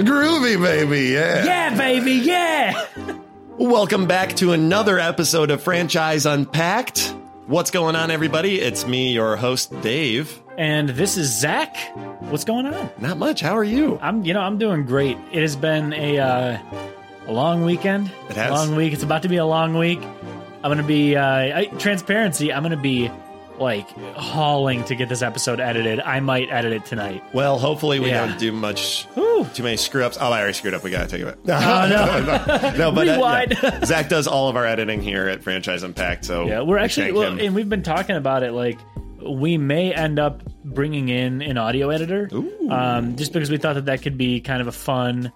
Groovy, baby, yeah. Yeah, baby, yeah. Welcome back to another episode of Franchise Unpacked. What's going on, everybody? It's me, your host, Dave. And this is Zach. What's going on? Not much. How are you? I'm, you know, I'm doing great. It has been a uh, a long weekend. It has. Long week. It's about to be a long week. I'm gonna be uh, I, transparency. I'm gonna be like hauling to get this episode edited. I might edit it tonight. Well, hopefully we Yeah. don't do much, Whew. too many screw ups. Oh, I already screwed up. We gotta take it back. Oh, no. no, but uh, yeah. Zach does all of our editing here at Franchise Unpacked. So Yeah, we're actually, well, and we've been talking about it. Like, we may end up bringing in an audio editor, Ooh. um, just because we thought that that could be kind of a fun,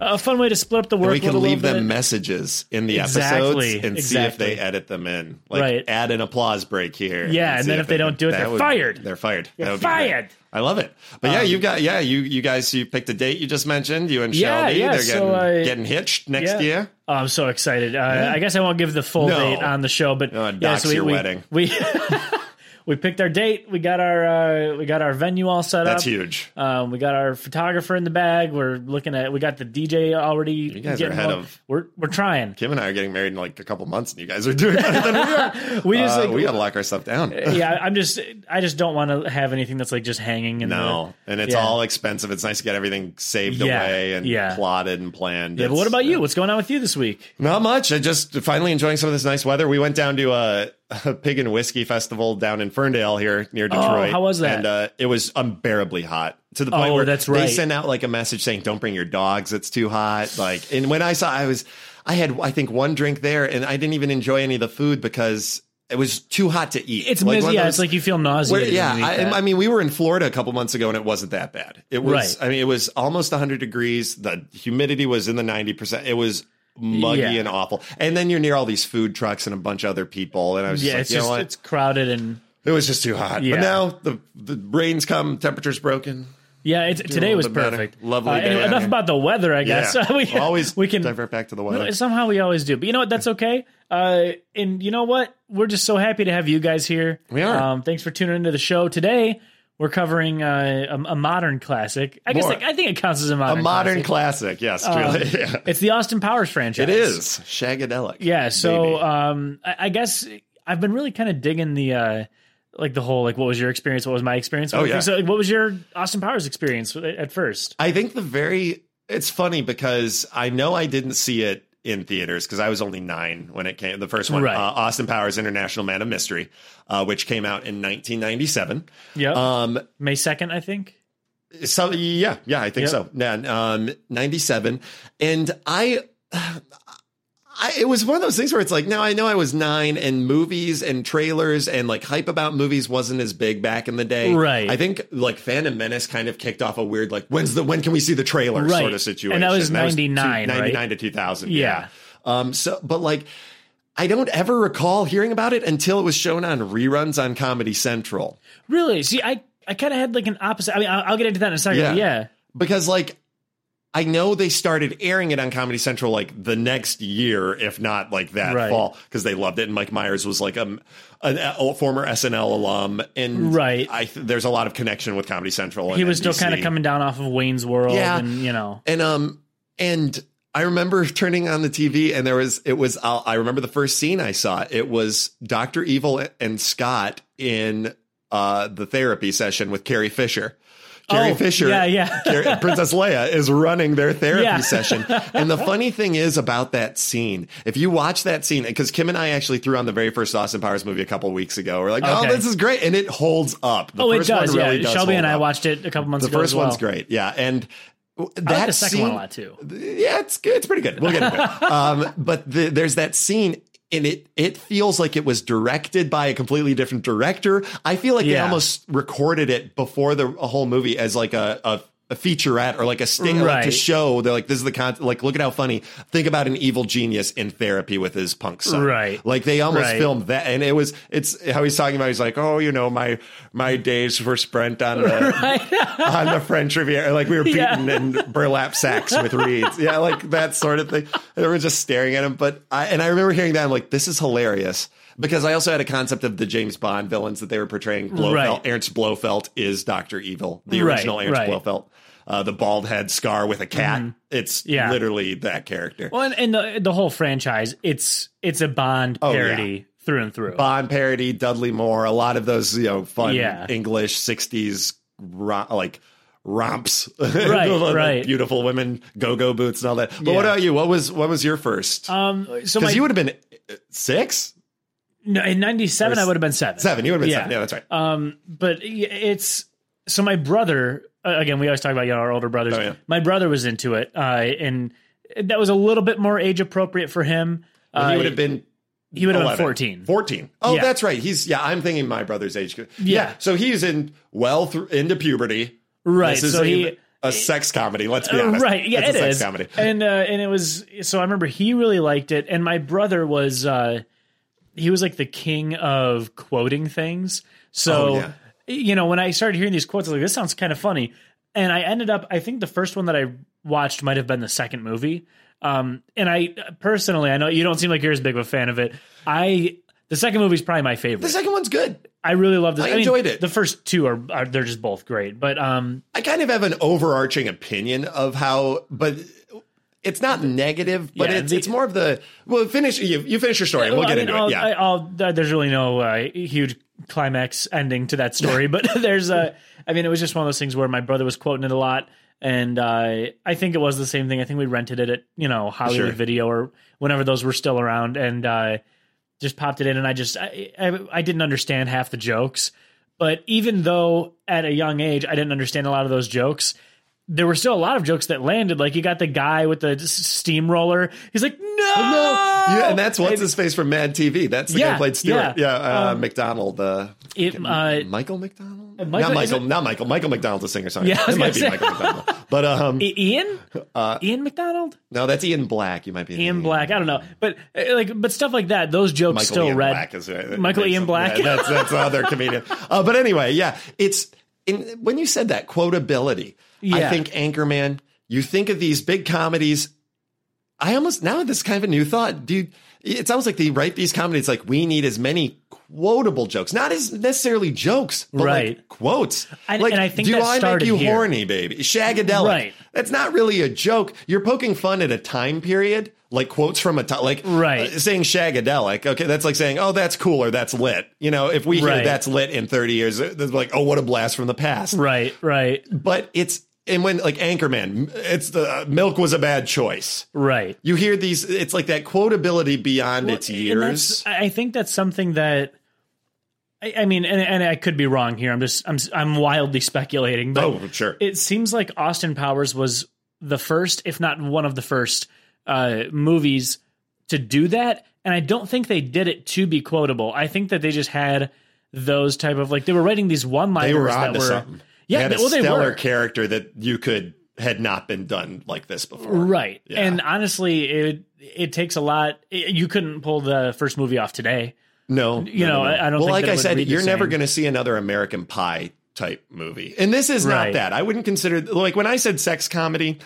a fun way to split up the work. we can a little leave them bit. messages in the Exactly, episodes and see if they edit them in. Like Right. add an applause break here. Yeah, and see then if they don't do it, they're fired. They're fired. You're That would fired. Um, I love it. But yeah, you got yeah, you you guys you picked a date you just mentioned, you and Yeah, Shelby. yeah, They're so getting I- getting hitched next Yeah. year. Oh, I'm so excited. Uh, I guess I won't give the full No. date on the show, but No, yeah, so we, your we, wedding. We we picked our date. We got our uh, we got our venue all set That's up. That's huge. Um, we got our photographer in the bag. We're looking at. We got the DJ already. You guys are ahead of- We're we're trying. Kim and I are getting married in like a couple months, and you guys are doing better than we are. We just Uh, like we gotta lock our stuff down. yeah. I'm just I just don't want to have anything that's like just hanging. In No, and it's Yeah. all expensive. It's nice to get everything saved Yeah, away and yeah. plotted and planned. The, yeah, but what about you? What's going on with you this week? Not much. I just finally enjoying some of this nice weather. We went down to a, a pig and whiskey festival down in Ferndale here near Detroit. Oh, how was that? And uh, it was unbearably hot to the point Oh, where that's they right. sent out like a message saying, "Don't bring your dogs. It's too hot." Like, and when I saw, I was, I had, I think one drink there, and I didn't even enjoy any of the food because it was too hot to eat. It's like mis- yeah. those- It's like you feel where- nauseated. yeah, when you eat I. I mean, we were in Florida a couple months ago, and it wasn't that bad. It was, Right. I mean, it was almost 100 degrees. The humidity was in the 90 percent. It was muggy Yeah. and awful. And then you're near all these food trucks and a bunch of other people, and I was just yeah, like, it's you know just what? it's crowded and it was just too hot. Yeah. But now the the rains come, temperature's broken. yeah. It's, today was bit better. perfect. Lovely Uh, anyway, enough about the weather. I guess Yeah, we always we can divert back to the weather. Somehow we always do. But you know what? That's okay. Uh, and you know what? We're just so happy to have you guys here. We are. Um, thanks for tuning into the show. Today, we're covering uh, a, a modern classic. I guess like, I think it counts as a modern. A modern classic. classic, yes, Um, truly. yeah. It's the Austin Powers franchise. It is shagadelic. Yeah. So um, I, I guess I've been really kind of digging the. Uh, like the whole like what was your experience what was my experience Oh, yeah. so like, what was your austin powers experience at first I think the very it's funny because I know I didn't see it in theaters because I was only nine when it came. The first one, Right. uh, Austin Powers International Man of Mystery, uh, which came out in 1997. yeah Um, may 2nd i think so yeah, yeah, I think Yep. so. Yeah, um, 97, and I. I, it was one of those things where it's like, now I know I was nine, and movies and trailers and like hype about movies wasn't as big back in the day. Right. I think like Phantom Menace kind of kicked off a weird like, when's the when can we see the trailer Right. sort of situation. And that was two- 99, right? 99 to two thousand. Yeah. Um. So, but like. I don't ever recall hearing about it until it was shown on reruns on Comedy Central. Really? See, I I kind of had like an opposite. I mean, I'll, I'll get into that in a second. Yeah. Yeah. because like I know they started airing it on Comedy Central like the next year, if not like that Right. fall, because they loved it. And Mike Myers was like a, a, a former SNL alum, and Right. I there's a lot of connection with Comedy Central. And He was still kind of coming down off of Wayne's World, Yeah. and you know, and um and I remember turning on the TV and there was it was I'll, I remember the first scene I saw it was Doctor Evil and Scott in uh the therapy session with Carrie Fisher. Carrie Oh, Fisher, yeah, yeah. Princess Leia is running their therapy Yeah. session. And the funny thing is about that scene, if you watch that scene, because Kim and I actually threw on the very first Austin Powers movie a couple weeks ago. We're like, oh, this is great, and it holds up. The oh, it does. really yeah, does Shelby and I up. watched it a couple months ago. The first well. one's great, yeah, and. That like the second scene, one a lot too. yeah, it's good. It's pretty good. We'll get into it. Um, but the, there's that scene, and it it feels like it was directed by a completely different director. I feel like they almost recorded it before the whole movie as like a. a a featurette or like a sting like to show they're like this is the content like look at how funny think about an evil genius in therapy with his punk son Right. like they almost Right. filmed that and it was it's how he's talking about he's like oh you know my my days were spent on the on the French Riviera. Like we were beaten Yeah. in burlap sacks with reeds. Yeah, like that sort of thing. And everyone's just staring at him. But I and I remember hearing that. I'm like, this is hilarious. Because I also had a concept of the James Bond villains that they were portraying. Blofeld, Right. Ernst Blofeld is Doctor Evil, the Right, original Ernst right. Blofeld. uh, the bald head scar with a cat. It's Mm-hmm. Yeah. literally that character. Well, and, and the the whole franchise, it's it's a Bond Oh, parody through and through. Bond parody, Dudley Moore, a lot of those you know fun Yeah. English '60s ro- like romps, Right, right. Beautiful women, go-go boots, and all that. But what about you? What was what was your first? Um, so Because you would have been six, no, in '97, I would have been seven. seven. You would have been Yeah. seven. Yeah, that's right. Um, but it's so my brother. Uh, again, we always talk about you know, our older brothers. Oh, yeah. My brother was into it, uh, and that was a little bit more age appropriate for him. Well, Uh, he would have been. he would have been 14. 14. Oh, Yeah. that's right. He's yeah. I'm thinking my brother's age. Yeah. Yeah. So he's in well through into puberty. Right. This is so a, he a sex comedy. Let's be Uh, honest. Right. Yeah, it's it a is. comedy. And uh, and it was so I remember he really liked it, and my brother was uh, he was like the king of quoting things. So Oh, yeah. you know when I started hearing these quotes, I was like this sounds kind of funny, and I ended up I think the first one that I watched might have been the second movie. Um, and I personally, I know you don't seem like you're as big of a fan of it. I the second movie is probably my favorite. The second one's good. I really loved it. I mean, enjoyed it. The first two are, are they're just both great, but um, I kind of have an overarching opinion of how, but it's not negative, but Yeah, it's the- it's more of the well. Finish you. You finish your story, and we'll Well, get mean, into I'll, it. Yeah. I, I'll, uh, there's really no uh, huge climax ending to that story, but there's a. I mean, it was just one of those things where my brother was quoting it a lot, and uh, I think it was the same thing. I think we rented it at you know Hollywood Sure. Video or whenever those were still around, and uh, just popped it in, and I just I, I, I didn't understand half the jokes, but even though at a young age I didn't understand a lot of those jokes. There were still a lot of jokes that landed. Like you got the guy with the steamroller. He's like, no, no, yeah, and that's what's his face from Mad TV. That's the guy who played Stewart. yeah. Yeah, uh, McDonald. Uh, It, uh, Michael McDonald. Michael- not Michael. it- Not Michael. Michael McDonald's a singer songwriter. Yeah, it might be Michael McDonald. But um, Ian, Uh, Ian McDonald, no, that's Ian Black. You might be Ian Black. I don't know, but uh, like, but stuff like that. Those jokes Michael still Ian read. Black is right. Michael Ian Black. yeah, that's that's the other comedian. Uh, but anyway, yeah, it's in when you said that quotability. I Yeah. think Anchorman. You think of these big comedies. I almost now this is kind of a new thought, dude. It's almost like they write these comedies like we need as many quotable jokes, not as necessarily jokes, but Right. like quotes. And- like, and I think do I make you here. horny, baby? Shagadelic. Right. That's not really a joke. You're poking fun at a time period, like quotes from a time, like Right. uh, saying shagadelic. Okay, that's like saying, oh, that's cool or that's lit. You know, if we hear Right. that's lit in 30 years, it's like, oh, what a blast from the past. Right, right, But it's and when like Anchorman, it's the uh, milk was a bad choice. right. You hear these, it's like that quotability beyond its years. I think that's something that. I, I mean, and, and I could be wrong here. I'm just, I'm, I'm wildly speculating, but Oh, sure. it seems like Austin Powers was the first, if not one of the first, uh, movies to do that. And I don't think they did it to be quotable. I think that they just had those type of like they were writing these one liners that were something. Yeah, they had a well, stellar character that you could had not been done like this before. right. Yeah. And honestly, it it takes a lot. It- you couldn't pull the first movie off today. No, You no, know, no, no. I- don't Well, think like I said, you're never going to see another American Pie type movie, and this is not that. I wouldn't consider like when I said sex comedy.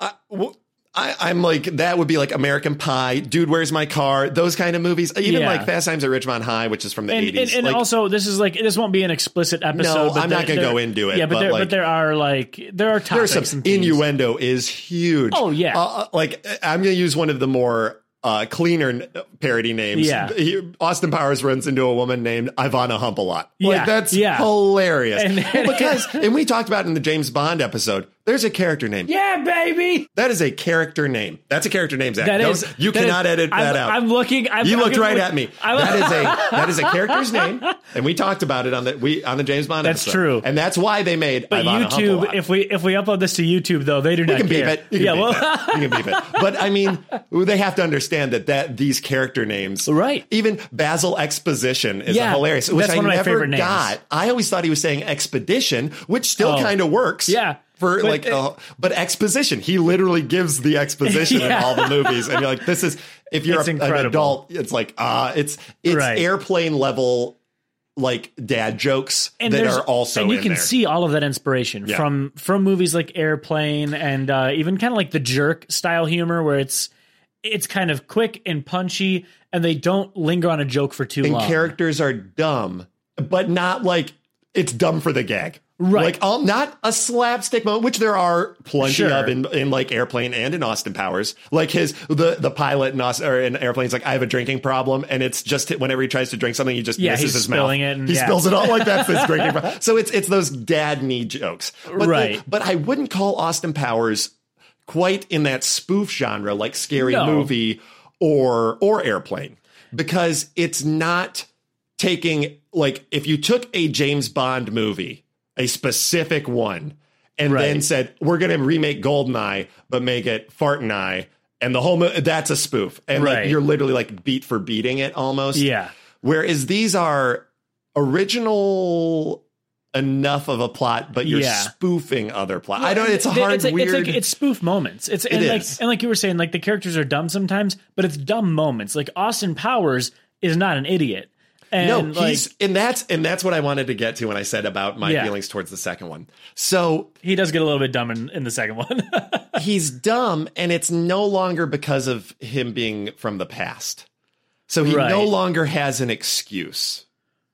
I, w- I, I'm like that would be like American Pie, Dude, Where's My Car? Those kind of movies. Even Yeah. like Fast Times at Ridgemont High, which is from the And, 80s. and, and Like, also, this is like this won't be an explicit episode. No, I'm not gonna go into it, Yeah, but, but, there, like- but there are like there are there's topics some and innuendo is huge. Oh, yeah. Uh, uh, like I'm going to use one of the more uh, cleaner parody names. Yeah. He- Austin Powers runs into a woman named Ivana Hump a lot. Yeah, that's yeah. hilarious. And- Well, because and we talked about in the James Bond episode. There's a character name. Yeah, baby. That is a character name. That's a character name, Zach. That Don't- is you that cannot is- edit that I'm, out. I'm looking. I'm, you I'm looked right look- at me. That is a that is a character's name, and we talked about it on the we on the James Bond. That's episode. true. and that's why they made. But Ivana YouTube, if we if we upload this to YouTube, though, they do You not can beep care. it. You can yeah, beep well, it. You can beep it. But I mean, they have to understand that that these character names, Right. Even Basil Exposition is Yeah, hilarious, which that's I one of my never favorite names. got. I always thought he was saying expedition, which still Oh. kind of works. Yeah. For But like, it- uh, but exposition, he literally gives the exposition in all the movies, and you're like, this is if you're a, an adult, it's like, ah, it's it's Right. airplane level, like dad jokes that are also and you can there. see all of that inspiration Yeah. from from movies like Airplane and uh, even kind of like the Jerk style humor, where it's it's kind of quick and punchy, and they don't linger on a joke for too and long. characters are dumb, but not like it's dumb for the gag. Right. Like all not a slapstick moment, which there are plenty Sure. of in, in like airplane and in Austin Powers. Like his the the pilot in Austin or in airplanes like I have a drinking problem, and it's just whenever he tries to drink something, he just Yeah, misses he's his spilling mouth. it and- he yeah. spills it all like that's his drinking problem. So it's it's those dad knee jokes, but the- Right. but I wouldn't call Austin Powers quite in that spoof genre like Scary No. Movie or or Airplane because it's not taking like if you took a James Bond movie, a specific one, and then said we're going to remake Goldeneye but make it Fart and I, and the whole mo- that's a spoof, and like you're literally like beat for beating it almost. Yeah. Whereas these are original enough of a plot, but you're Yeah. spoofing other plot. I don't. It's a hard, it's, like- weird. It's like it's spoof moments. It's and It like is. and like you were saying, like the characters are dumb sometimes, but it's dumb moments. Like Austin Powers is not an idiot. And no, like, he's and that's and that's what I wanted to get to when I said about my Yeah. feelings towards the second one. So he does get a little bit dumb in, in the second one. he's dumb, and it's no longer because of him being from the past. So he Right. no longer has an excuse.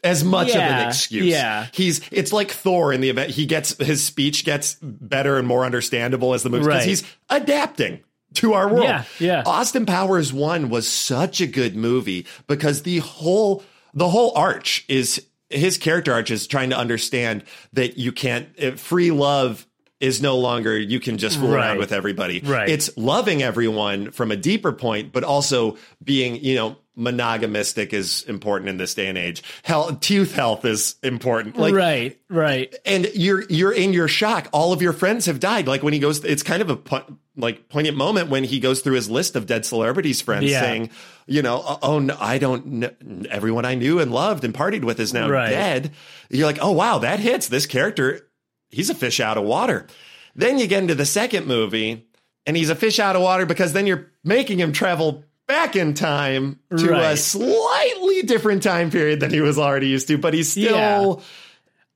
As much of an excuse. yeah. He's it's like Thor in the event he gets his speech gets better and more understandable as the movie because Right. he's adapting to our world. Yeah, yeah. Austin Powers 1 was such a good movie because the whole the whole arch is his character arch is trying to understand that you can't uh, free love is no longer you can just fool around with everybody. Right. It's loving everyone from a deeper point, but also being, you know, monogamistic is important in this day and age. Health, tooth health is important. Like, right, right. and you're you're in your shock. All of your friends have died. Like when he goes, it's kind of a like poignant moment when he goes through his list of dead celebrities friends, Yeah. saying, you know, oh, oh no, I don't. kn- Everyone I knew and loved and partied with is now Right. dead. You're like, oh wow, that hits. This character, he's a fish out of water. Then you get into the second movie, and he's a fish out of water because then you're making him travel back in time to a slightly different time period than he was already used to, but he's still. Yeah.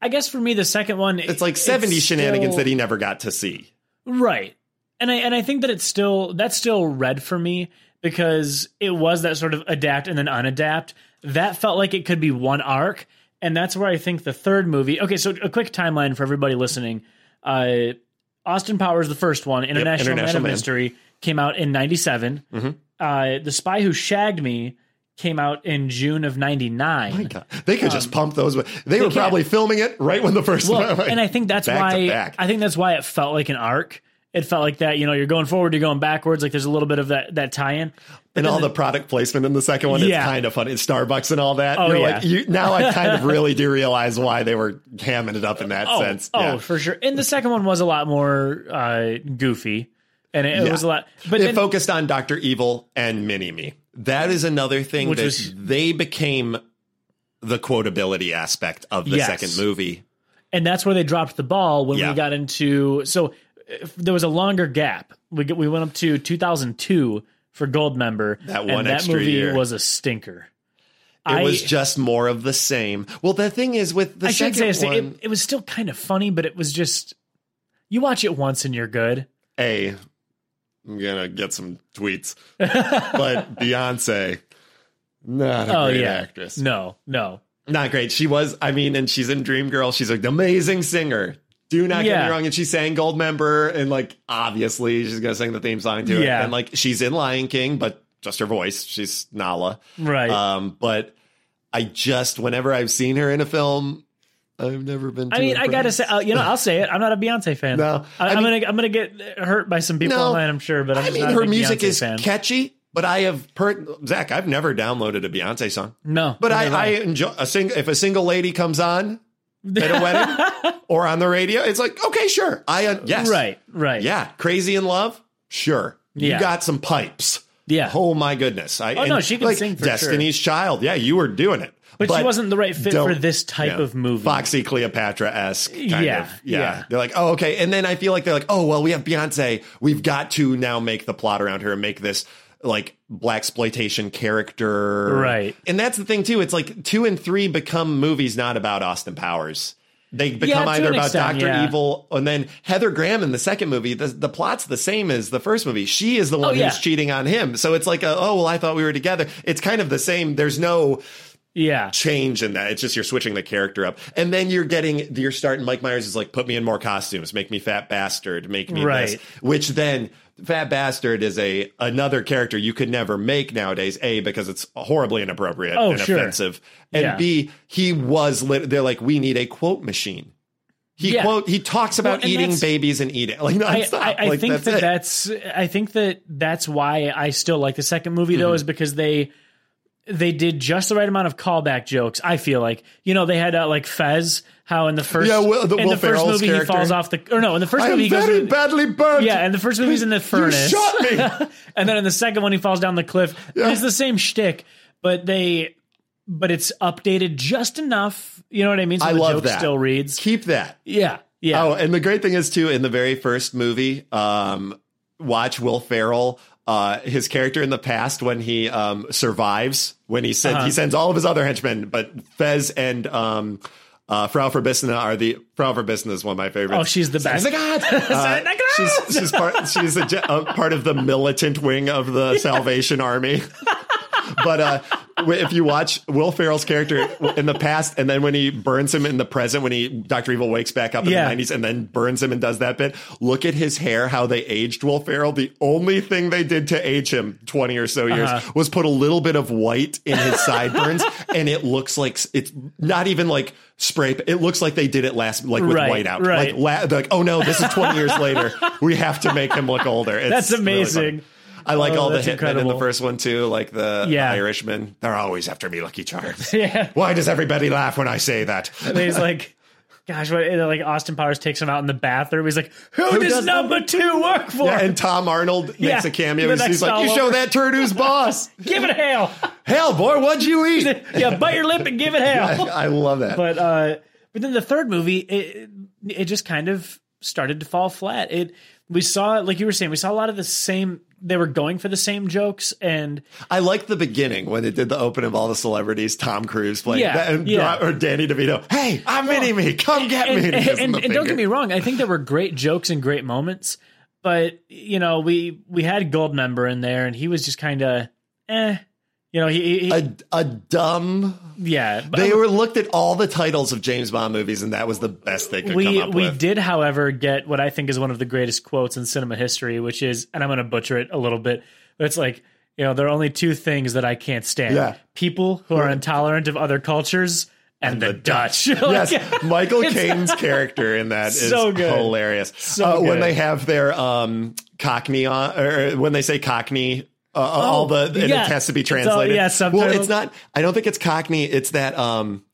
I guess for me, the second one, It's like 70 shenanigans that he never got to see. Right. And I and I think that it's still that's still red for me because it was that sort of adapt and then unadapt. That felt like it could be one arc, and that's where I think the third movie. Okay, so a quick timeline for everybody listening. Uh, Austin Powers, the first one, International, Man International of Man. Mystery, came out in '97. Mhm. Uh, the Spy Who Shagged Me came out in June of '99. God, they could just pump those. They, were can. probably filming it right when the first Well, one. and I think that's back why. I think that's why it felt like an arc. It felt like that, you know, you're going forward, you're going backwards. Like there's a little bit of that that tie-in. and all the product placement in the second one is Yeah. kind of funny. It's Starbucks and all that. Oh, You're yeah. like, you, now I kind of really do realize why they were hamming it up in that Oh, sense. oh, yeah. for sure. And the second one was a lot more uh, goofy, and it, it was a lot. But it then, focused on Doctor Evil and Mini Me. That is another thing that was- they became the quotability aspect of the Yes. second movie. and that's where they dropped the ball when Yeah. we got into. So if there was a longer gap. We we went up to 2002 for Goldmember. That one and that movie year. was a stinker. It I, was just more of the same. Well, the thing is with the I second say one, it, it was still kind of funny, but it was just you watch it once and you're good. A, I'm gonna get some tweets, but Beyonce, not a Oh great yeah, actress. no, no, Not great. She was. I mean, and she's in Dreamgirl. She's an amazing singer. Do not get me wrong. And she sang Goldmember, and like obviously she's gonna sing the theme song to it. Yeah. And like she's in Lion King, but just her voice. She's Nala. right. Um, but I just whenever I've seen her in a film, I've never been. I mean, I gotta say, uh, you know, I'll say it. I'm not a Beyonce fan. No, I, I'm gonna, I'm gonna get hurt by some people No. online. I'm sure, but I'm I mean, not a her music Beyonce is fan. catchy, but I have per Zach. I've never downloaded a Beyonce song, no, but I, I enjoy a single. If a single lady comes on at a wedding or on the radio, it's like okay, sure. I uh, yes, right, right, yeah. Crazy in love, sure. You Yeah. got some pipes. yeah. Oh my goodness! I, Oh, no, she can like, sing for Destiny's Child. Yeah, you were doing it, but, she wasn't the right fit for this type yeah. of movie. Foxy Cleopatra esque Yeah. Yeah. yeah. They're like, oh, okay. And then I feel like they're like, oh, well, we have Beyonce. We've got to now make the plot around her and make this like blaxploitation character. Right. And that's the thing too. It's like two and three become movies not about Austin Powers. They become to either about extent, Doctor yeah. Evil, and then Heather Graham in the second movie. The, the plot's the same as the first movie. She is the oh, one Oh, yeah. who's cheating on him. So it's like, a, oh well, I thought we were together. It's kind of the same. There's no Yeah. change in that. It's just you're switching the character up, and then you're getting you're starting. Mike Myers is like, put me in more costumes, make me fat bastard, make me Right. this, which then. Fat bastard is a another character you could never make nowadays. A because it's horribly inappropriate Oh, and sure. offensive, and Yeah. B he was lit. They're like, we need a quote machine. He Yeah. quote he talks about Well, eating babies and eating like I, nonstop. I, I like, think that's that it. that's I think that that's why I still like the second movie though Mm-hmm. is because they they did just the right amount of callback jokes. I feel like you know they had uh, like Fez how in the first Yeah, the in Will the first Ferrell's movie character. he falls off the or no in the first I movie he goes very badly burned. yeah in the first movie he's in the furnace. You shot me. and then in the second one he falls down the cliff. Yeah. It's the same shtick, but they but it's updated just enough. You know what I mean? So I the love joke that. still reads. Keep that. Yeah, yeah. Oh, and the great thing is too, in the very first movie, um, watch Will Ferrell, uh, his character in the past when he um, survives, when he sends Uh-huh. he sends all of his other henchmen, but Fez and um, uh, Frau Farbissina are the Frau Farbissina is one of my favorites. Oh, she's the best. God. Uh, she's she's part she's a, a part of the militant wing of the Salvation Army. but uh, if you watch Will Ferrell's character in the past, and then when he burns him in the present, when he Doctor Evil wakes back up in Yeah. the nineties, and then burns him and does that bit, look at his hair, how they aged Will Ferrell. The only thing they did to age him twenty or so years Uh-huh. was put a little bit of white in his sideburns, and it looks like it's not even like spray. It looks like they did it last, like with Right, white out. right. Like, la- like, oh no, this is twenty years later. We have to make him look older. It's That's amazing. fun. I like Oh, all the hitmen in the first one too, like the Yeah. Irishmen. They're always after me, Lucky Charms. yeah. Why does everybody laugh when I say that? And he's like, gosh, what? and Like Austin Powers takes him out in the bathroom. He's like, who, does, does number two work for? Yeah, and Tom Arnold makes Yeah, a cameo. He's, he's like, "You show over." that turd who's boss." give it a hail. Hell, boy, what'd you eat? yeah, bite your lip and give it hail. I love that. but uh, but then the third movie, it it just kind of started to fall flat. It we saw, like you were saying, we saw a lot of the same. They were going for the same jokes, and I liked the beginning when they did the open of all the celebrities. Tom Cruise playing Yeah, that, and, yeah. or Danny DeVito. Hey, I'm mini me. Come get me. and, And, gives him and, and don't get me wrong, I think there were great jokes and great moments, but you know, we we had Goldmember in there, and he was just kind of, eh, you know, he, he a, a dumb. yeah. but- They were looked at all the titles of James Bond movies, and that was the best they could come we we with. did, however, get what I think is one of the greatest quotes in cinema history, which is, and I'm going to butcher it a little bit, but it's like, you know, there are only two things that I can't stand: Yeah. people who are intolerant of other cultures and, the, Dutch. Like, yes, Michael Caine's character in that is So good. hilarious. So uh, When they have their um, Cockney on, or when they say Cockney, uh, all the and Oh, yeah. it has to be It's all- translated. yeah, well, it's not. I don't think it's Cockney. It's that um,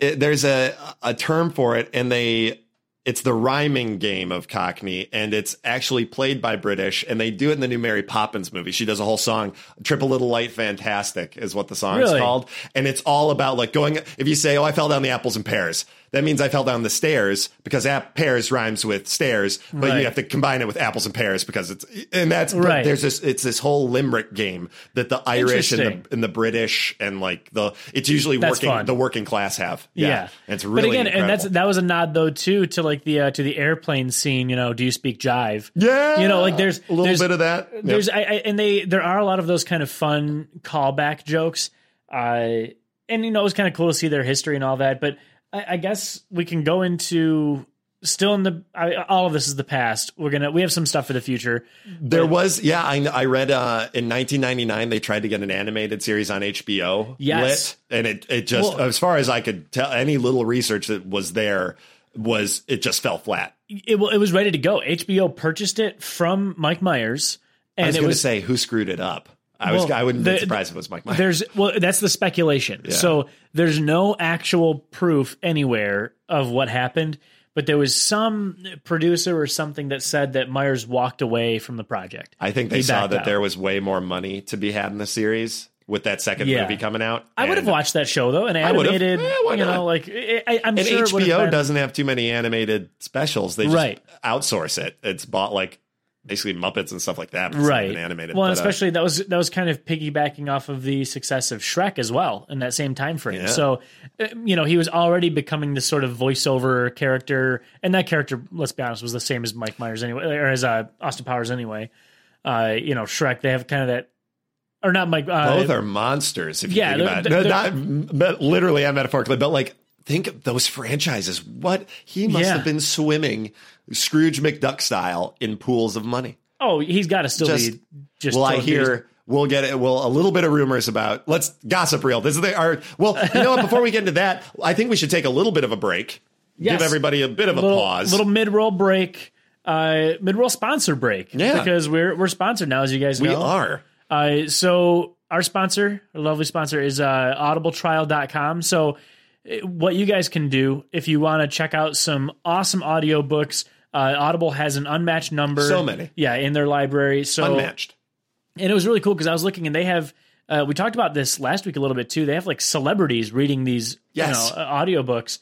it, there's a a term for it, and they. It's the rhyming game of Cockney, and it's actually played by British, and they do it in the new Mary Poppins movie. She does a whole song, "Trip a Little Light Fantastic" is what the song is called, and it's all about like going. If you say, "Oh, I fell down the apples and pears," that means I fell down the stairs because app pears rhymes with stairs, but Right. you have to combine it with apples and pears because it's and that's Right. there's this it's this whole limerick game that the Irish and the and the British and like the it's usually That's working fun. the working class have Yeah, And it's really But again, and that's that was a nod though too to like the uh, to the airplane scene. You know, do you speak jive? yeah you know, like there's a little there's- bit of that Yep. There's I, I and they there are a lot of those kind of fun callback jokes. Uh, and you know, it was kind of cool to see their history and all that. But I, I guess we can go into still in the I, all of this is the past. We're gonna we have some stuff for the future. There was, yeah, I, I read uh, in 1999 they tried to get an animated series on HBO. Yes. lit, and it it just, Well- as far as I could tell, any little research that was there was it just fell flat. It, it was ready to go. HBO purchased it from Mike Myers, and I was to was say who screwed it up. I was, I wouldn't the- be surprised if it was Mike Myers. There's well, that's the speculation. So there's no actual proof anywhere of what happened, but there was some producer or something that said that Myers walked away from the project. I think they He saw that out. there was way more money to be had in the series with that second Yeah. movie coming out. I would have watched that show though, an would've. animated. Yeah, why you not? know, like I, I- I'm And sure it HBO been- doesn't have too many animated specials. They just Right. outsource it. It's bought like basically Muppets and stuff like that. but it's not right animated. Well, But, uh, especially that was that was kind of piggybacking off of the success of Shrek as well in that same time frame. Yeah. So, uh, you know, he was already becoming this sort of voiceover character, and that character, let's be honest, was the same as Mike Myers anyway, or as uh, Austin Powers anyway. Uh, you know, Shrek, they have kind of that or not Mike. Uh, Both are monsters. If you yeah, think about it. No, not literally and metaphorically, but like think of those franchises. What he must Yeah. have been swimming Scrooge McDuck style in pools of money. oh, he's got to still Just- be just. Well, I hear we'll get it. Well, a little bit of rumors about let's gossip reel. This is the our well. You know what? Before we get into that, I think we should take a little bit of a break. Yes. Give everybody a bit of a little, pause. Little mid roll break. Uh, mid roll sponsor break. Yeah. because we're we're sponsored now, as you guys know. we are. Uh, so our sponsor, our lovely sponsor, is uh, audibletrial.com. So what you guys can do if you want to check out some awesome audiobooks, uh, Audible has an unmatched number. So many. Yeah, in their library. So Unmatched. and it was really cool because I was looking and they have uh, we talked about this last week a little bit too. They have like celebrities reading these Yes. you know, uh, audiobooks.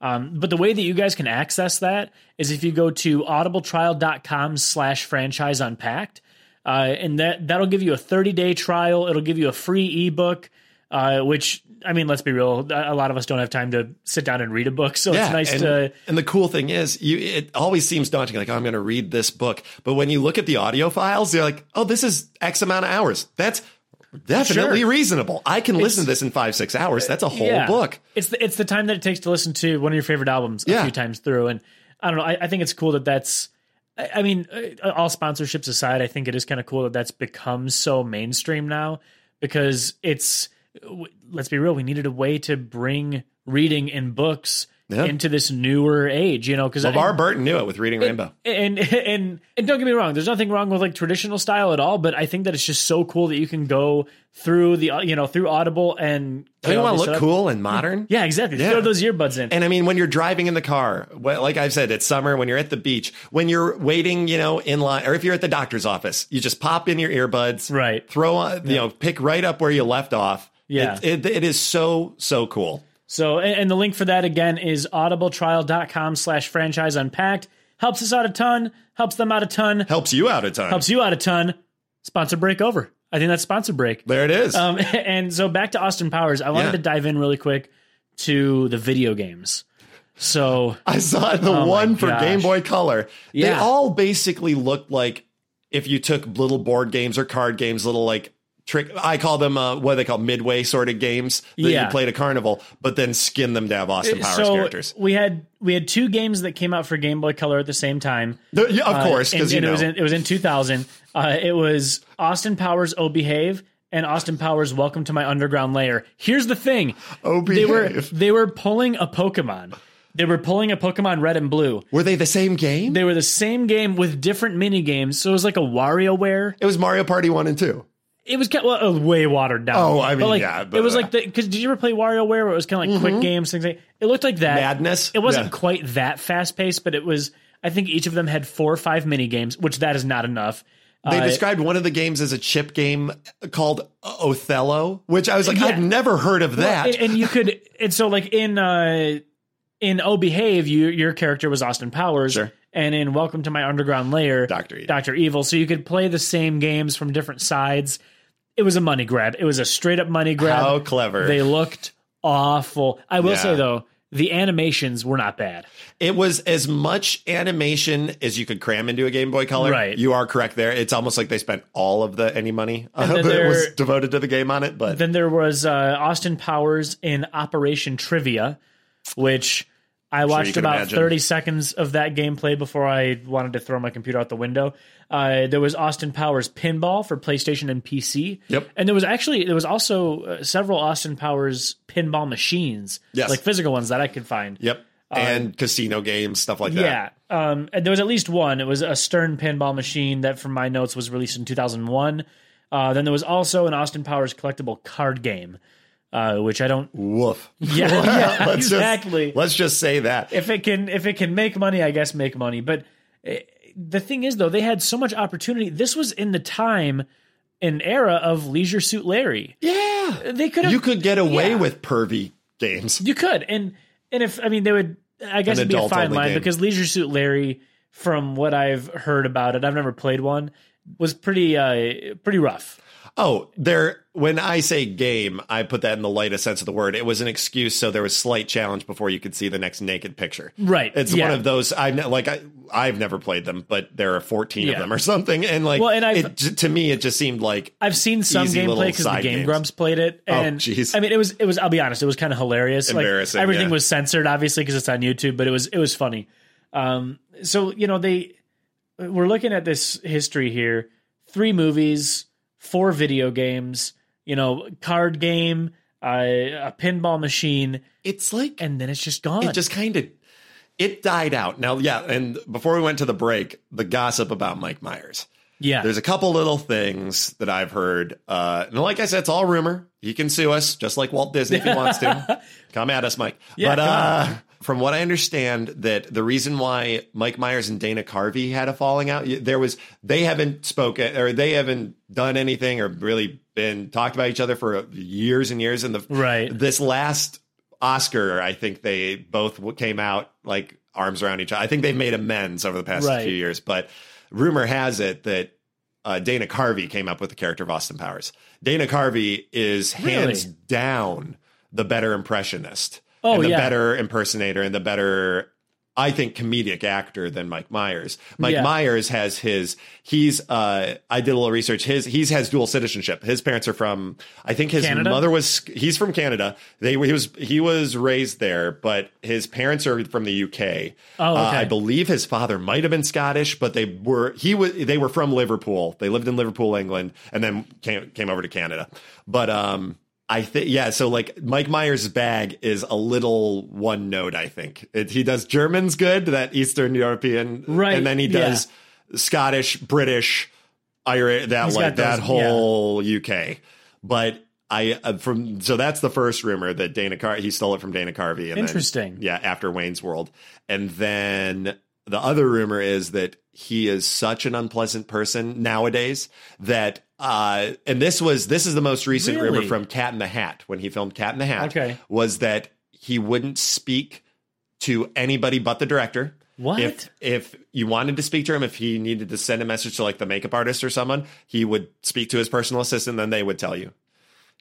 Um, but the way that you guys can access that is if you go to audibletrial.com slash franchise unpacked. Uh, and that that'll give you a 30 day trial. It'll give you a free ebook, uh, which I mean, let's be real. A lot of us don't have time to sit down and read a book, so it's nice and, to and the cool thing is, you it always seems daunting. Like, oh, I'm going to read this book, but when you look at the audio files, you're like, oh, this is X amount of hours. That's definitely Sure. reasonable. I can listen to this in five, six hours. That's a whole Yeah. book. It's the, it's the time that it takes to listen to one of your favorite albums a Yeah. few times through, and I don't know. I, I think it's cool that that's. I, I mean, uh, all sponsorships aside, I think it is kind of cool that that's become so mainstream now because it's. Let's be real. We needed a way to bring reading and books Yeah. into this newer age. You know, because LeVar Burton knew it with Reading Rainbow. and and and don't get me wrong there's nothing wrong with like traditional style at all but i think that it's just so cool that you can go through the you know through audible and Don't you want to look cool and modern? yeah exactly Yeah. throw those earbuds in And I mean, when you're driving in the car, like I've said, it's summer, when you're at the beach, when you're waiting, you know, in line, or if you're at the doctor's office, you just pop in your earbuds, Right. Throw on, you know, pick right up where you left off. Yeah. It, it, it is so, so cool. so and, the link for that again is audibletrial.com slash franchise unpacked helps us out a ton helps them out a ton Helps you out a ton. helps you out a ton sponsor break over i think that's sponsor break There it is. Um, and so back to Austin Powers, I wanted Yeah. to dive in really quick to the video games. So I saw the Oh one for gosh. Game Boy Color. They Yeah. all basically looked like if you took little board games or card games, little like trick. I call them uh, what they call midway sort of games that Yeah. you played at Carnival, but then skin them to have Austin Powers so characters. we had we had two games that came out for Game Boy Color at the same time. The- yeah, of course, Uh, because you know it was in it was in 2000. Uh, it was Austin Powers Oh Behave and Austin Powers Welcome to My Underground Lair. Here's the thing. Oh They were they were pulling a Pokemon. They were pulling a Pokemon Red and Blue. Were they the same game? They were the same game with different mini games. So it was like a WarioWare. it was Mario Party one and two. It was kind of, well, way watered down. Oh, I But, mean, like, yeah, it was like the because did you ever play WarioWare where it was kind of like quick games things like it looked like that Madness? It wasn't Yeah. quite that fast paced, but it was. I think each of them had four or five mini games, which that is not enough. They Uh, described one of the games as a chip game called Othello, which I was like, Yeah. I've never heard of that. and, and you could and so like in uh in Oh Behave, you your character was Austin Powers. Sure. And in Welcome to My Underground Lair, Dr. Evil. Doctor Evil. So you could play the same games from different sides. It was a money grab. It was a straight up money grab. How clever. They looked awful. I will Yeah. say though, the animations were not bad. It was as much animation as you could cram into a Game Boy Color. Right. You are correct there. It's almost like they spent all of the any money uh, that was devoted to the game on it. But Then there was uh, Austin Powers in Operation Trivia, which I watched can about imagine. 30 seconds of that gameplay before I wanted to throw my computer out the window. Uh, there was Austin Powers Pinball for PlayStation and PC. Yep. And there was actually there was also uh, several Austin Powers pinball machines, Yes. like physical ones that I could find. yep. and casino games, stuff like that. Yeah. Um, and there was at least one. It was a Stern pinball machine that, from my notes, was released in 2001. Uh, then there was also an Austin Powers collectible card game, uh, which I don't. Woof. Yeah, yeah Let's exactly. Just, let's just say that. if it can, if it can make money, I guess make money. But eh, the thing is, though, they had so much opportunity. This was in the time, an era of Leisure Suit Larry. Yeah. They could. You could get away Yeah. with pervy games. You could, and and if I mean they would, I guess An it'd be a fine line game. because Leisure Suit Larry, from what I've heard about it, I've never played one, was pretty uh pretty rough. Oh, there. When I say game, I put that in the lightest sense of the word. It was an excuse, so there was slight challenge before you could see the next naked picture. Right. It's yeah. one of those. I've ne- like I I've never played them, but there are fourteen Yeah. of them or something. And like, Well, and it, to me, it just seemed like I've seen some gameplay because the Game games. Grumps played it, Oh, and jeez. I mean, it was it was. I'll be honest, it was kind of hilarious. Embarrassing, Like, everything yeah. was censored, obviously, because it's on YouTube, but it was it was funny. Um, so you know, they we're looking at this history here: three movies, four video games, you know, card game, uh, a pinball machine, it's like and then it's just gone. it just kind of it died out. Now, yeah, and before we went to the break, the gossip about Mike Myers. yeah, There's a couple little things that I've heard. Uh, and like I said, it's all rumor. He can sue us, just like Walt Disney if he wants to. Come at us, Mike. Yeah, but uh, from what I understand, that the reason why Mike Myers and Dana Carvey had a falling out, there was they haven't spoken or they haven't done anything or really been talked about each other for years and years. And the Right. this last Oscar, I think they both came out like arms around each other. I think they've made amends over the past Right. few years, but rumor has it that uh, Dana Carvey came up with the character of Austin Powers. Dana Carvey is hands Really? down the better impressionist Oh, and the yeah. better impersonator and the better I think comedic actor than Mike Myers. Mike Yeah. Myers has his he's uh I did a little research. His he's has dual citizenship. His parents are from I think his Canada? mother was he's from Canada. They he was he was raised there, but his parents are from the UK. Oh, Uh. I believe his father might have been Scottish, but they were he was they were from Liverpool. They lived in Liverpool, England, and then came came over to Canada. But um I think yeah, so like Mike Myers' bag is a little one note. I think it, he does German's good, that Eastern European, Right, And then he yeah. does Scottish, British, Irish, that He's like that those- whole UK. But I uh, from so that's the first rumor that Dana Car he stole it from Dana Carvey. And then- Interesting. yeah, after Wayne's World, and then the other rumor is that he is such an unpleasant person nowadays that uh and this was this is the most recent rumor from Cat in the Hat when he filmed Cat in the Hat Okay. was that he wouldn't speak to anybody but the director. What? If if you wanted to speak to him, if he needed to send a message to like the makeup artist or someone, he would speak to his personal assistant, then they would tell you.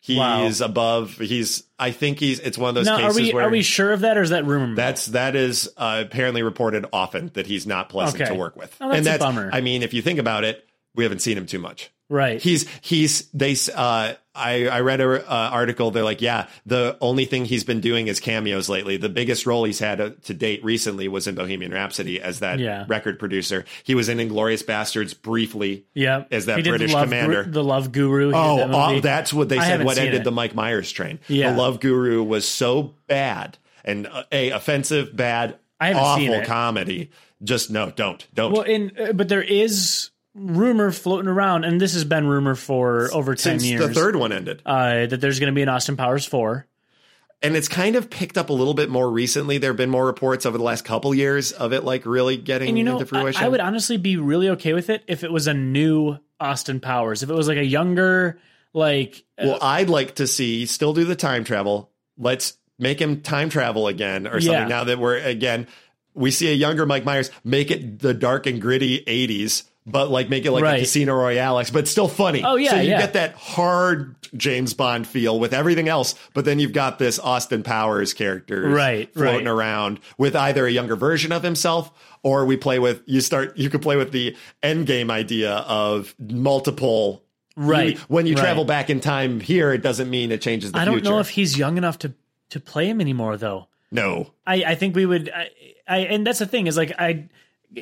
He's Wow. above. He's. I think he's. It's one of those now, are cases we where are we sure of that, or is that rumor? that's that is uh, apparently reported often that he's not pleasant Okay. to work with, Oh, that's and a that's. bummer. I mean, if you think about it, we haven't seen him too much. right. He's he's they. Uh, I I read a uh, article. They're like, yeah, the only thing he's been doing is cameos lately. The biggest role he's had uh, to date recently was in Bohemian Rhapsody as that Yeah. record producer. He was in Inglourious Basterds briefly. yeah, as that the British Love commander. The Love Guru. Oh, that oh, that's what they said. What ended it. the Mike Myers train? Yeah. The Love Guru was so bad and uh, a offensive, bad, I haven't awful seen it. comedy. Just no, don't, don't. Well, in uh, but there is rumor floating around, and this has been rumor for over ten Since years. the third one ended, uh, that there's going to be an Austin Powers four. and it's kind of picked up a little bit more recently. There have been more reports over the last couple years of it, like really getting And you know, into I, fruition. I would honestly be really okay with it if it was a new Austin Powers. If it was like a younger, like uh, well, I'd like to see still do the time travel. Let's make him time travel again or something. Yeah. Now that we're again, we see a younger Mike Myers. Make it the dark and gritty '80s, but like make it like a Casino Royale, but still funny. Oh, yeah, so you yeah. get that hard James Bond feel with everything else, but then you've got this Austin Powers character Right, floating right. around with either a younger version of himself or we play with you start you could play with the end game idea of multiple right you- when you right. travel back in time here, it doesn't mean it changes the I don't future. know if he's young enough to to play him anymore, though. no, I, I think we would. I, I and that's the thing is like I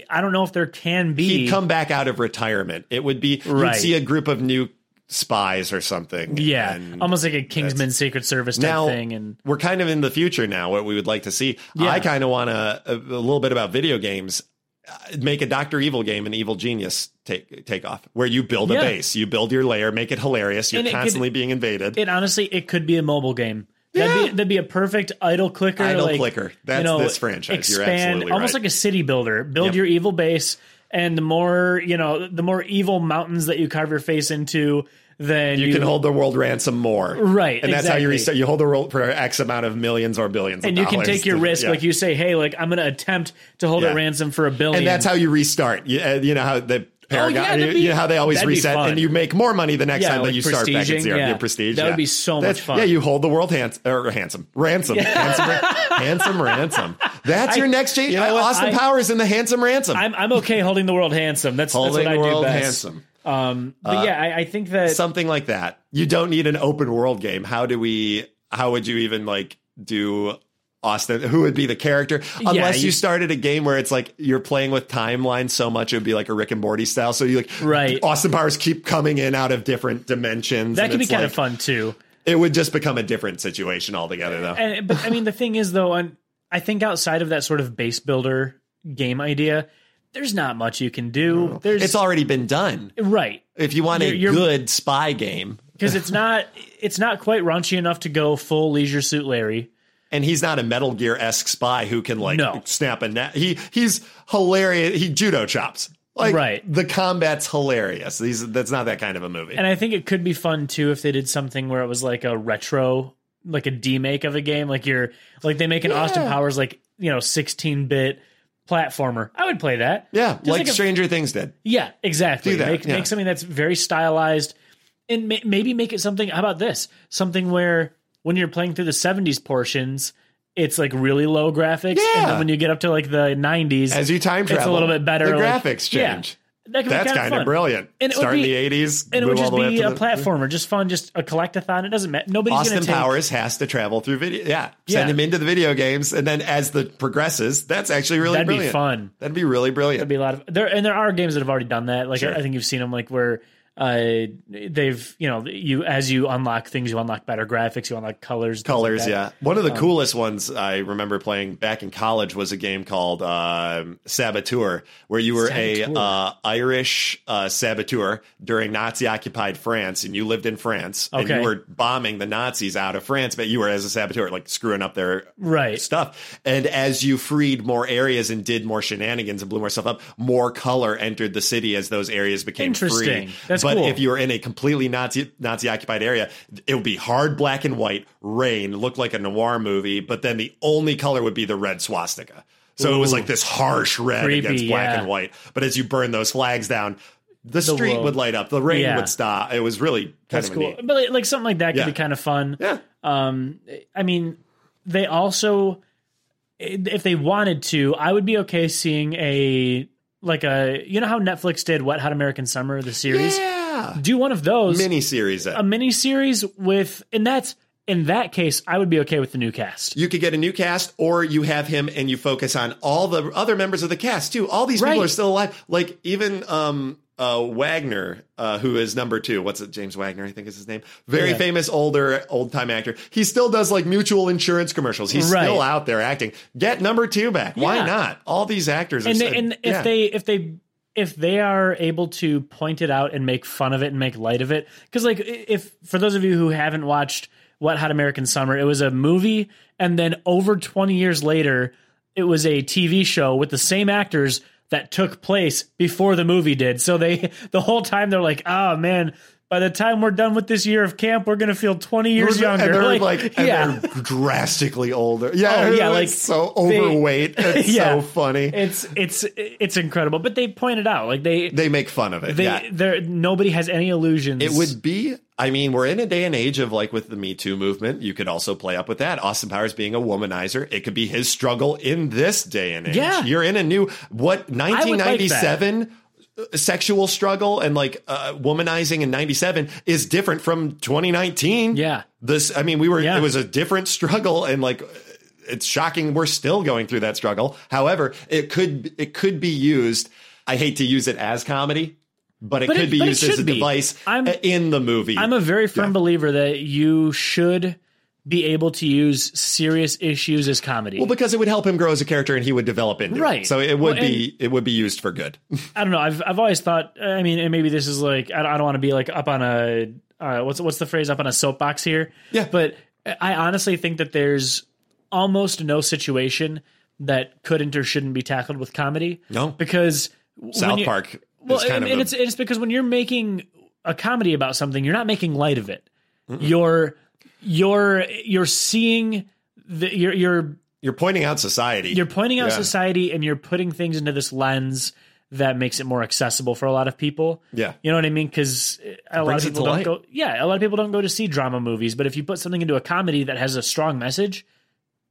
I don't know if there can be. he'd come back out of retirement. It would be Right. you'd see a group of new spies or something. yeah, and almost like a Kingsman Secret Service type now thing, and we're kind of in the future now. What we would like to see. Yeah. I kind of want to a, a little bit about video games. Uh, Make a Doctor Evil game, an Evil Genius take take off, where you build a Yeah. base, you build your lair, make it hilarious. You're And it could- constantly being invaded. it honestly it could be a mobile game. That'd be that'd be a perfect idle clicker. Idle like, clicker. That's this franchise. You're Expand almost right. like a city builder. Build Yep. your evil base, and the more you know, the more evil mountains that you carve your face into, then you, can hold the world ransom more, Right, And that's how you exactly. restart. You hold the world for X amount of millions or billions, and you can take your to- risk, yeah. like you say, hey, like I'm going to attempt to hold Yeah. it ransom for a billion. and that's how you restart. You, uh, you know how the Paragon. yeah, you, be- you know how they always reset and you make more money the next Yeah, time, like you start back at zero. yeah. Your prestige. That would be so much That's- fun. Yeah, you hold the world hands or handsome ransom, handsome, handsome ransom. That's your next change. you know? Austin I- Powers in the handsome ransom. I'm I'm okay holding the world handsome. That's, Holding that's what I do world best. handsome. Um, but yeah, I, I think that Something like that. You don't need an open world game. How do we? How would you even like do? Austin, who would be the character? Unless you, you- started a game where it's like you're playing with timelines so much, it would be like a Rick and Morty style. So you like, Right. Austin Powers keep coming in out of different dimensions. that could be kind like- of fun too. It would just become a different situation altogether, though. And but I mean, the thing is though, on, I think outside of that sort of base builder game idea, there's not much you can do. There's It's already been done. right If you want a You're- you're- good spy game, because it's not it's not quite raunchy enough to go full Leisure Suit Larry. And he's not a Metal Gear esque spy who can like No. snap a net. He he's hilarious. He judo chops. Like Right. the combat's hilarious. These that's not that kind of a movie. And I think it could be fun too if they did something where it was like a retro, like a demake of a game, like you're like they make an Austin Powers like you know 16 bit platformer. I would play that. yeah, Just like, like a- Stranger Things did. Yeah, exactly. Do that, Make yeah. make something that's very stylized, and ma- maybe make it something. How about this? Something where when you're playing through the '70s portions, it's like really low graphics, Yeah. and then when you get up to like the '90s, As you time travel, it's a little bit better. The like- graphics yeah. change. That could That's be kind of brilliant. And it would Start in the eighties, And it would just be a the, platformer, just fun, just a collectathon. It doesn't matter. Nobody's Austin take, Powers has to travel through video. Yeah, Yeah. send him into the video games, and then as the progresses, that's actually really That'd be fun. That'd be really brilliant. That'd be a lot of there, and there are games that have already done that. Like Sure. I, I think you've seen them, like where uh, they've you know you as you unlock things, you unlock better graphics, you unlock colors, things like Colors, yeah. One of Um, the coolest ones I remember playing back in college was a game called um, Saboteur, where you were Saboteur. a uh, Irish uh, saboteur during Nazi-occupied France, and you lived in France, and you were bombing the Nazis out of France, but you were as a saboteur, like screwing up their Right. stuff. And as you freed more areas and did more shenanigans and blew more stuff up, more color entered the city as those areas became Interesting. free. That's but cool. if you were in a completely Nazi Nazi occupied area, it would be hard black and white, rain, looked like a noir movie, but then the only color would be the red swastika. So it was like this harsh red Creepy, against black yeah. and white. But as you burn those flags down, the, street would light up, the rain Yeah. would stop. It was really kind That's of cool. neat. But like, like something like that could Yeah. be kind of fun. Yeah. Um, I mean, they also, if they wanted to, I would be okay seeing a like a you know how Netflix did Wet Hot American Summer the series. Yeah. Do one of those. Mini series. a mini series with, and that's in that case, I would be okay with the new cast. you could get a new cast or you have him and you focus on all the other members of the cast too. All these people are still alive. Like even um uh wagner uh who is number two. What's it? James wagner i think is his name. Very Yeah. famous older old time actor. He still does like mutual insurance commercials. He's Right. still out there acting. Get number two back. Why not? All these actors are and so- they, and if they if they if they are able to point it out and make fun of it and make light of it because like if for those of you who haven't watched wet hot american summer it was a movie and then over 20 years later it was a tv show with the same actors that took place before the movie did. So they the whole time they're like oh man by the time we're done with this year of camp we're gonna feel 20 years younger and they're like, and yeah they're drastically older yeah Oh, yeah, like, so they- overweight it's Yeah. so funny it's it's it's incredible but they pointed out like they they make fun of it they yeah there nobody has any illusions. It would be. I mean, we're in a day and age of like with the Me Too movement. You could also play up with that. Austin Powers being a womanizer. It could be his struggle in this day and age. Yeah. You're in a new what 1997 sexual struggle and like uh, womanizing in 97 is different from 2019. Yeah. This. I mean, we were. Yeah. It was a different struggle and like. It's shocking we're still going through that struggle. However, it could it could be used. I hate to use it as comedy, but it But could it- be used as a be. device I'm- in the movie. I'm a very firm Yeah. believer that you should be able to use serious issues as comedy. well, because it would help him grow as a character, and he would develop into Right. it. So it would Well, be it would be used for good. I don't know. I've I've always thought. I mean, and maybe this is like I don't, I don't want to be like up on a uh, what's what's the phrase up on a soapbox here. Yeah. But I honestly think that there's almost no situation that couldn't or shouldn't be tackled with comedy. No. because South you- Park Well, is kind and, of and a- it's it's because when you're making a comedy about something, you're not making light of it. You're you're you're seeing the you're you're you're pointing out society. you're pointing out Yeah. society and you're putting things into this lens that makes it more accessible for a lot of people. Yeah. You know what I mean? Because a lot of people don't light. go. Yeah, a lot of people don't go to see drama movies. But if you put something into a comedy that has a strong message,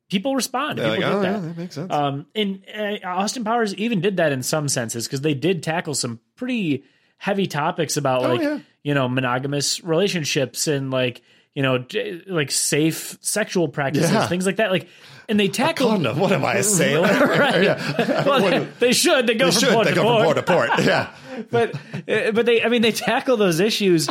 people respond. They're People like, get oh, that. yeah, that makes sense. Um, and uh, Austin Powers even did that in some senses because they did tackle some pretty heavy topics about Oh, like yeah. you know monogamous relationships and like you know like safe sexual practices, Yeah. things like that. Like, and they tackled. Condom. What am I, a sailor? right. yeah. Well, they, they should. They go They from should. port They to go from port. port to port. Yeah. but uh, but they I mean they tackle those issues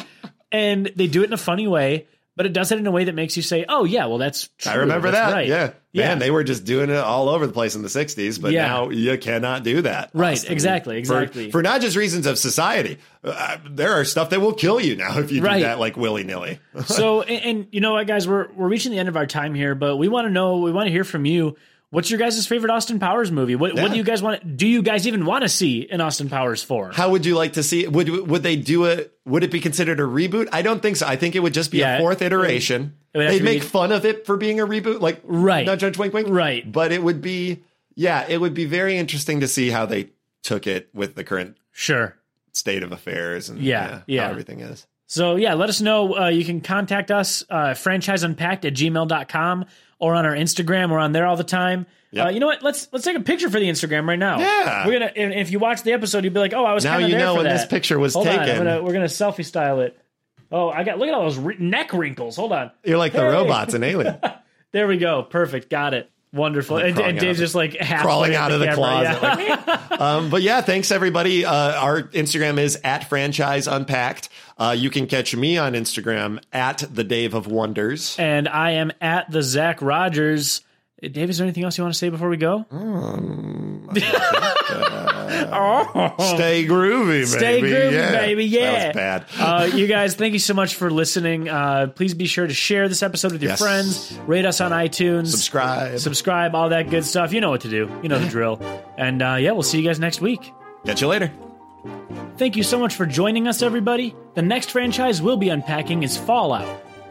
and they do it in a funny way, but it does it in a way that makes you say, "Oh yeah, well that's true. I remember That's that. Right. Yeah. Yeah. Man, they were just doing it all over the place in the 60s, but Yeah. now you cannot do that. Right, Austin. exactly, For- exactly. For, not just reasons of society. Uh, there are stuff that will kill you now if you Right. do that like willy nilly. so and, and you know what guys we're we're reaching the end of our time here but we want to know we want to hear from you what's your guys' favorite austin powers movie what, what do you guys want do you guys even want to see an austin powers 4 How would you like to see Would would they do it? Would it be considered a reboot? I don't think so. I think it would just be Yeah, a fourth iteration. it They'd make be- fun of it for being a reboot, like Right. Not Judge Wink Wink, Right. But it would be, yeah, it would be very interesting to see how they took it with the current sure state of affairs and Yeah, yeah. how everything is. so yeah let us know uh, you can contact us uh, franchiseunpacked at gmail.com or on our instagram we're on there all the time Yep. uh, you know what let's let's take a picture for the instagram right now Yeah. we're gonna and if you watch the episode you'll be like oh i was Now kind of you know when that. this picture was Hold on, taken. gonna- we're gonna selfie style it oh i got look at all those re- neck wrinkles hold on You're like the robots in Alien. There we go. Perfect. Got it. Wonderful. And, and Dave's just like crawling out of the camera. closet. Yeah. um, but yeah, thanks everybody. Uh, our Instagram is at franchise unpacked. Uh, you can catch me on Instagram at the Dave of Wonders. and I am at the Zach Rogers. Dave, is there anything else you want to say before we go? Stay groovy, baby. Stay groovy, yeah. baby. Yeah. That was bad. uh, you guys, thank you so much for listening. Uh, please be sure to share this episode with your Yes. friends. Rate us on iTunes. Subscribe. Subscribe, all that good stuff. You know what to do. You know the drill. And uh, yeah, we'll see you guys next week. Catch you later. Thank you so much for joining us, everybody. The next franchise we'll be unpacking is Fallout.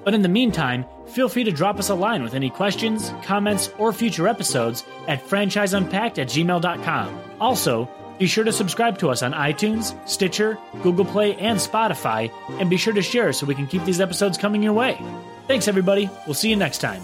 But in the meantime, feel free to drop us a line with any questions, comments, or future episodes at franchiseunpacked at gmail.com. Also, be sure to subscribe to us on iTunes, Stitcher, Google Play, and Spotify, and be sure to share so we can keep these episodes coming your way. Thanks, everybody. We'll see you next time.